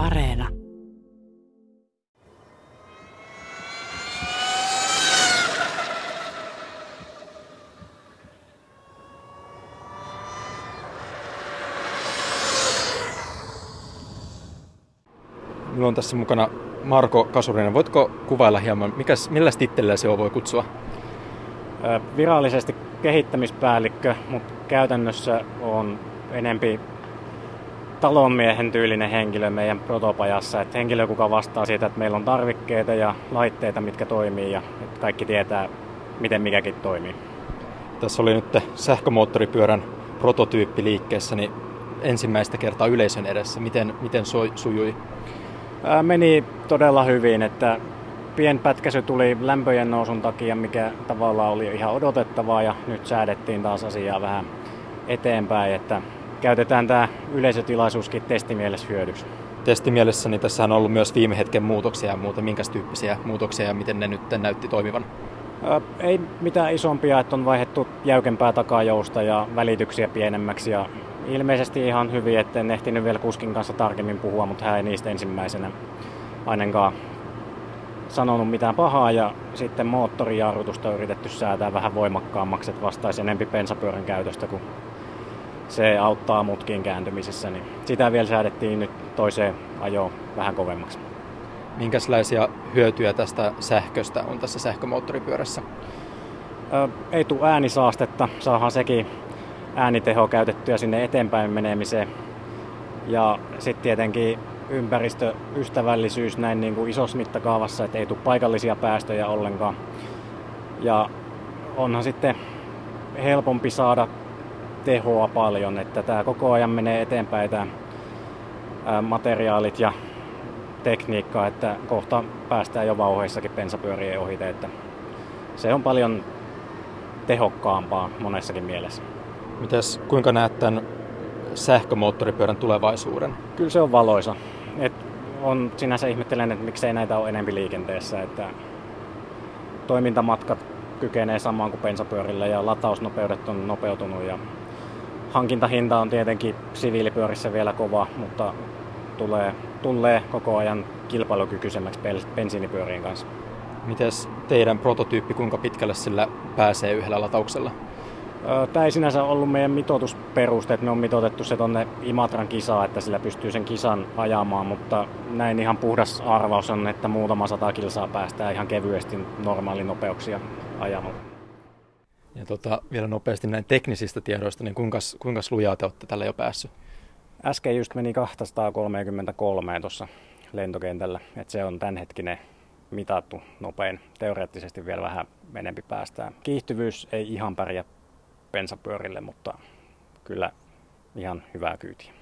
Areena. Minulla on tässä mukana Marko Kasurinen. Voitko kuvailla hieman, mikäs, millä tittelillä se voi kutsua? Virallisesti kehittämispäällikkö, mutta käytännössä on enempi talonmiehen tyylinen henkilö meidän protopajassa. Että henkilö, kuka vastaa siitä, että meillä on tarvikkeita ja laitteita, mitkä toimii ja että kaikki tietää, miten mikäkin toimii. Tässä oli nyt sähkömoottoripyörän prototyyppi liikkeessä, niin ensimmäistä kertaa yleisön edessä. Miten, miten sujui? Ää, meni todella hyvin, että pienpätkäsy tuli lämpöjen nousun takia, mikä tavallaan oli ihan odotettavaa ja nyt säädettiin taas asiaa vähän eteenpäin, että käytetään tämä yleisötilaisuuskin testimielessä hyödyksi. Testimielessä niin tässä on ollut myös viime hetken muutoksia ja muuta. Minkä tyyppisiä muutoksia ja miten ne nyt näytti toimivan? Ää, ei mitään isompia, että on vaihdettu jäykempää takajousta ja välityksiä pienemmäksi ja ilmeisesti ihan hyvin, etten ehtinyt vielä kuskin kanssa tarkemmin puhua, mutta hän ei niistä ensimmäisenä ainakaan sanonut mitään pahaa ja sitten moottorijarrutusta on yritetty säätää vähän voimakkaammaksi, että vastaisi enempi pensapyörän käytöstä, kun se auttaa mutkin kääntymisessä, niin sitä vielä säädettiin nyt toiseen ajoon vähän kovemmaksi. Minkälaisia hyötyjä tästä sähköstä on tässä sähkömoottoripyörässä? Ö, ei tule äänisaastetta, saahan sekin ääniteho käytettyä sinne eteenpäin menemiseen. Ja sitten tietenkin ympäristöystävällisyys näin niin kuin isossa mittakaavassa, että ei tule paikallisia päästöjä ollenkaan. Ja onhan sitten helpompi saada tehoa paljon, että tämä koko ajan menee eteenpäin tämä materiaalit ja tekniikka, että kohta päästään jo vauheissakin pensapyörien ohite, että se on paljon tehokkaampaa monessakin mielessä. Mites, kuinka näet tämän sähkömoottoripyörän tulevaisuuden? Kyllä se on valoisa. Et on sinänsä ihmettelen, että miksei näitä ole enempi liikenteessä. Että toimintamatkat kykenee samaan kuin pensapyörillä ja latausnopeudet on nopeutunut ja hankintahinta on tietenkin siviilipyörissä vielä kova, mutta tulee, tulee koko ajan kilpailukykyisemmäksi bensiinipyörien kanssa. Mites teidän prototyyppi, kuinka pitkälle sillä pääsee yhdellä latauksella? Tämä ei sinänsä ollut meidän mitoitusperuste, että me on mitoitettu se tonne Imatran kisaan, että sillä pystyy sen kisan ajamaan, mutta näin ihan puhdas arvaus on, että muutama sata kilsaa päästään ihan kevyesti normaalinopeuksia ajamalla. Ja tota, vielä nopeasti näin teknisistä tiedoista, niin kuinka, kuinka lujaa te olette tällä jo päässyt? Äsken just meni 233 tuossa lentokentällä, että se on tämänhetkinen mitattu nopein. Teoreettisesti vielä vähän enempi päästään. Kiihtyvyys ei ihan pärjää pensapyörille, mutta kyllä ihan hyvää kyytiä.